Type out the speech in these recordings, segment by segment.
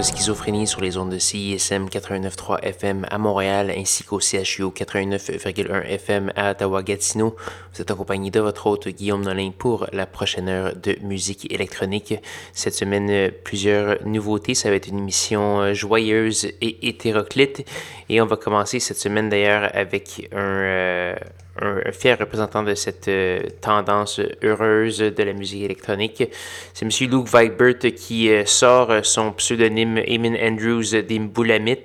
De schizophrénie sur les ondes de CISM 89.3 FM à Montréal ainsi qu'au CHU 89.1 FM à Ottawa-Gatineau. Vous êtes accompagné de votre hôte Guillaume Nolin pour la prochaine heure de musique électronique. Cette semaine, plusieurs nouveautés. Ça va être une émission euh, joyeuse et hétéroclite. Et on va commencer cette semaine d'ailleurs avec un... Euh, un, fier représentant de cette euh, tendance heureuse de la musique électronique. C'est M. Luke Vibert qui euh, sort son pseudonyme Eamon Andrews d'Imboulamit.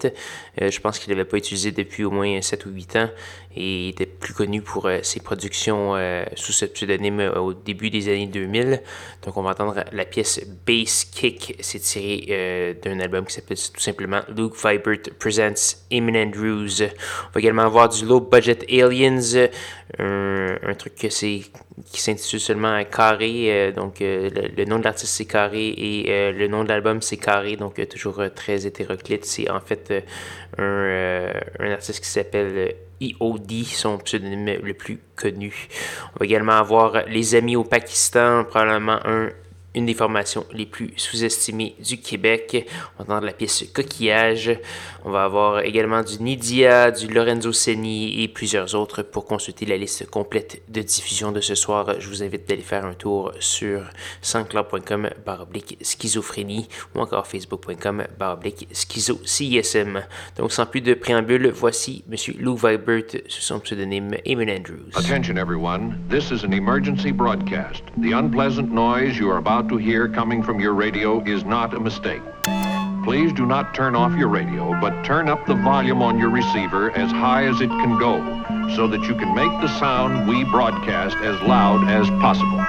Euh, je pense qu'il n'avait pas utilisé depuis au moins 7 ou 8 ans et il était plus connu pour euh, ses productions euh, sous ce pseudonyme au début des années 2000. Donc on va entendre la pièce Bass Kick, c'est tiré d'un album qui s'appelle tout simplement Luke Vibert Presents Eamon Andrews. On va également avoir du Low Budget Aliens, un, truc qui s'intitule seulement Carré. donc le, nom de l'artiste c'est Carré et le nom de l'album c'est Carré, donc toujours très hétéroclite. C'est en fait un, un, artiste qui s'appelle EOD, son pseudonyme le plus connu. On va également avoir Les Amis au Pakistan, probablement un une des formations les plus sous-estimées du Québec. On va entendre la pièce Coquillage. On va avoir également du Nidia, du Lorenzo Seni et plusieurs autres. Pour consulter la liste complète de diffusion de ce soir, je vous invite d'aller faire un tour sur sanscloud.com baroblique schizophrénie ou encore facebook.com baroblique schizo CISM. Donc sans plus de préambule, voici M. Lou Vibert sous son pseudonyme Eamon Andrews. Attention everyone, this is an emergency broadcast. The unpleasant noise you are about to hear coming from your radio is not a mistake. Please do not turn off your radio, but turn up the volume on your receiver as high as it can go so that you can make the sound we broadcast as loud as possible.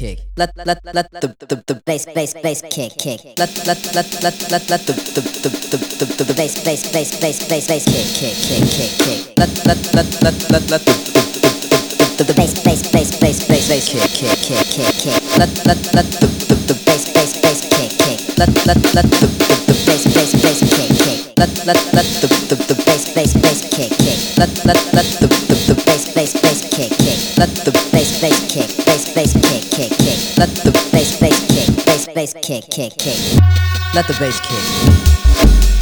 Let let let the the the bass bass bass kick kick let let let let let let the the the the the the bass bass bass bass bass bass kick kick kick kick kick let let let let let let the the the bass bass bass bass bass bass kick kick kick kick kick let let let the the the bass bass bass kick kick let let let the the the bass bass bass kick kick let let let the the the bass bass bass kick kick let let let the the the bass bass bass kick kick let the bass bass kick bass bass kick kick kick let the bass bass kick, bass bass kick, kick, kick. Let the bass kick.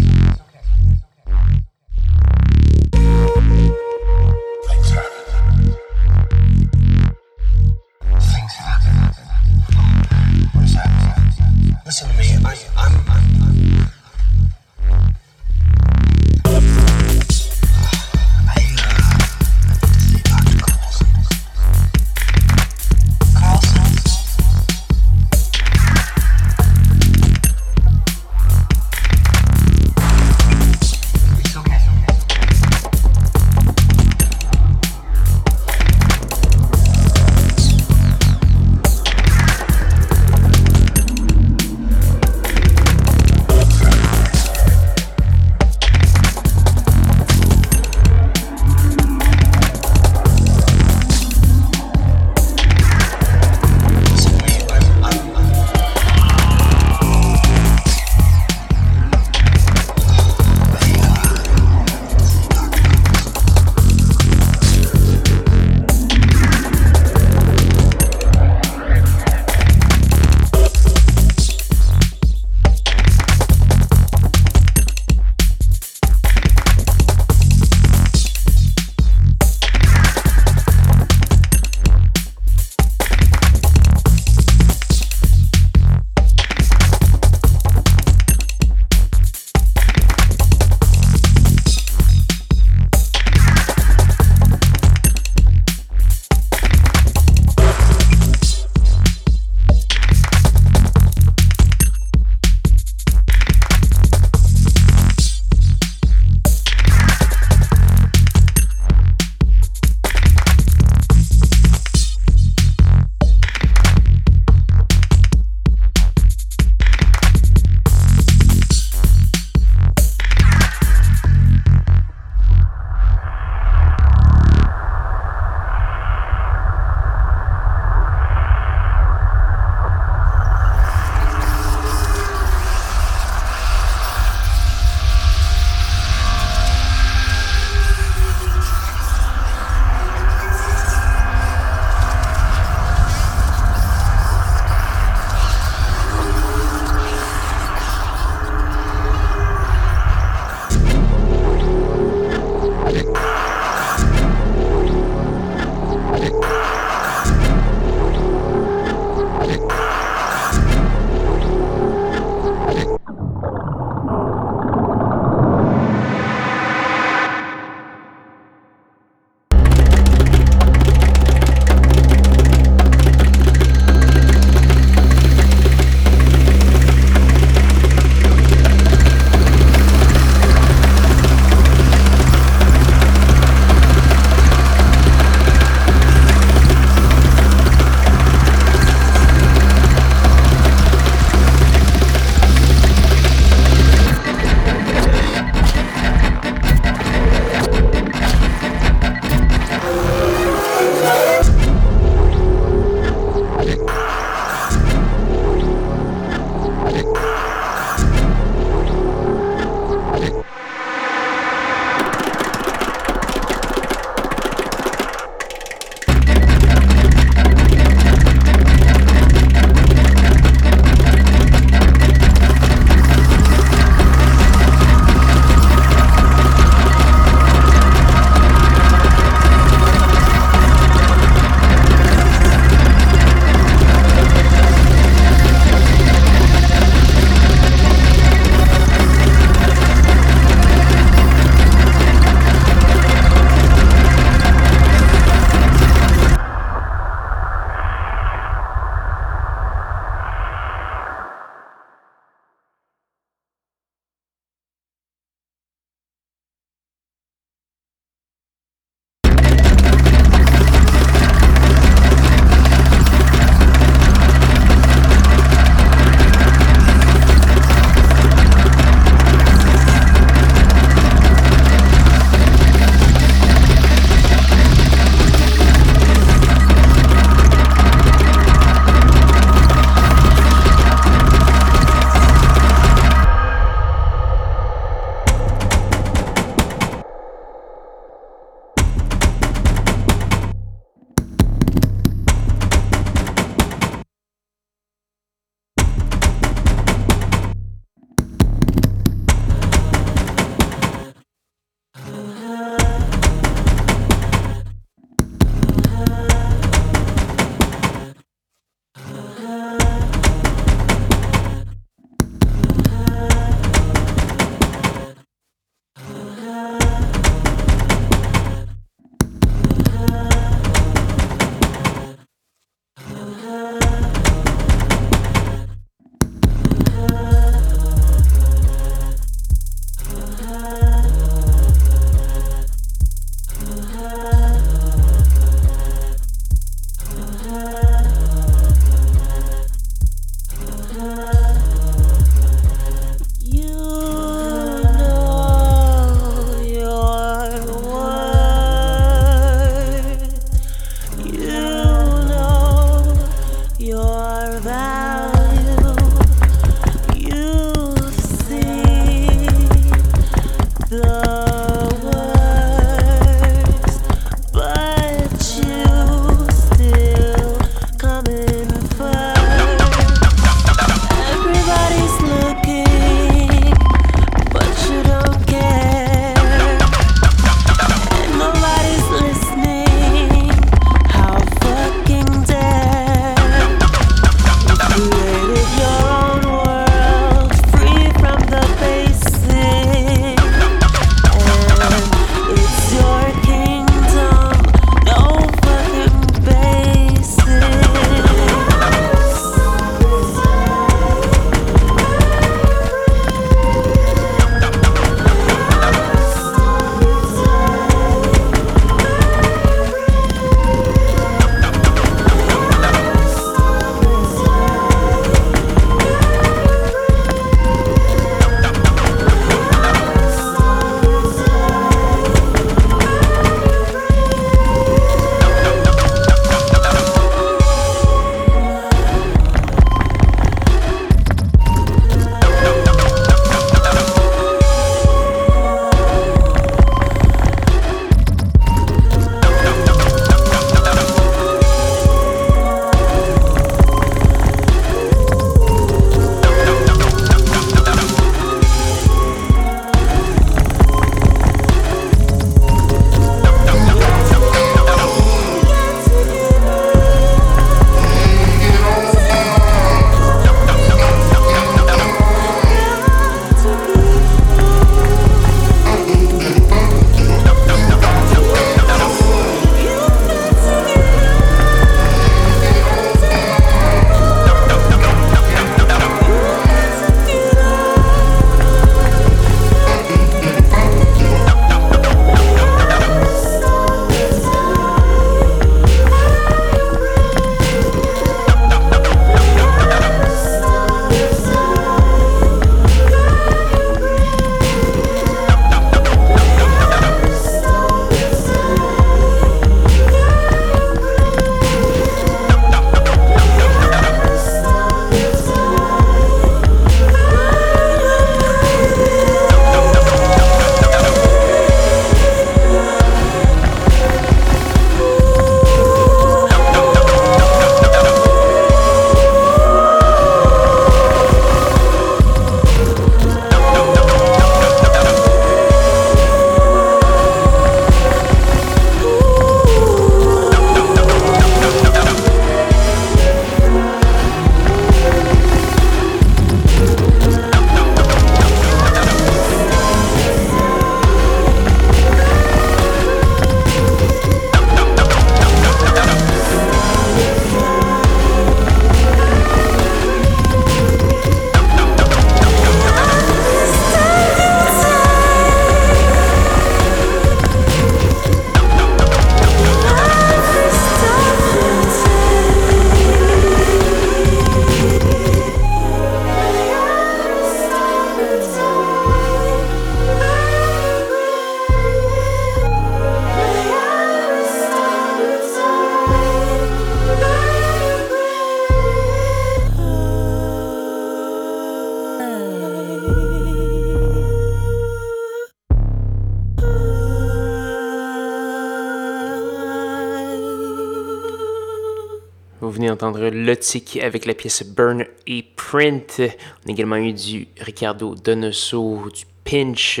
Avec la pièce Burn et Print. On a également eu du Ricardo Donoso, du Pinch,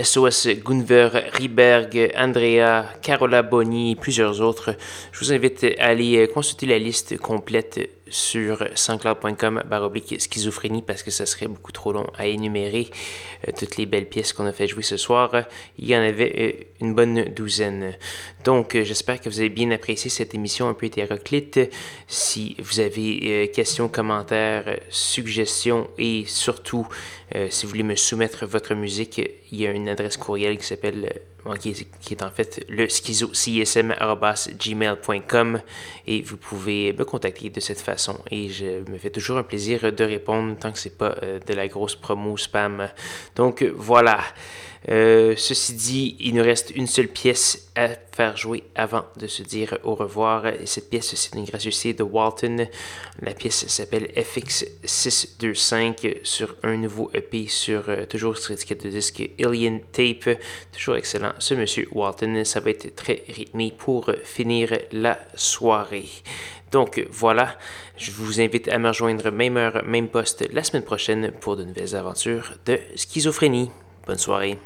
SOS Gunver, Riberg, Andrea, Carola Boni et plusieurs autres. Je vous invite à aller consulter la liste complète sur sanscloud.com baroblique schizophrénie parce que ça serait beaucoup trop long à énumérer euh, toutes les belles pièces qu'on a fait jouer ce soir. Il y en avait euh, une bonne douzaine. Donc, euh, j'espère que vous avez bien apprécié cette émission un peu hétéroclite. Si vous avez questions, commentaires, suggestions et surtout, si vous voulez me soumettre votre musique, il y a une adresse courriel qui s'appelle qui, est, en fait le schizo.csm.gmail.com et vous pouvez me contacter de cette façon. Et je me fais toujours un plaisir de répondre tant que c'est pas euh, de la grosse promo spam. Donc voilà. Euh, ceci dit, il nous reste une seule pièce à faire jouer avant de se dire au revoir. Et cette pièce, c'est une gracieuseté de Walton. La pièce s'appelle FX625 sur un nouveau EP sur euh, toujours sur étiquette de disque Alien Tape. Toujours excellent, ce monsieur Walton. Ça va être très rythmé pour finir la soirée. Donc voilà, je vous invite à me rejoindre même heure, même poste la semaine prochaine pour de nouvelles aventures de schizophrénie. Bonne soirée.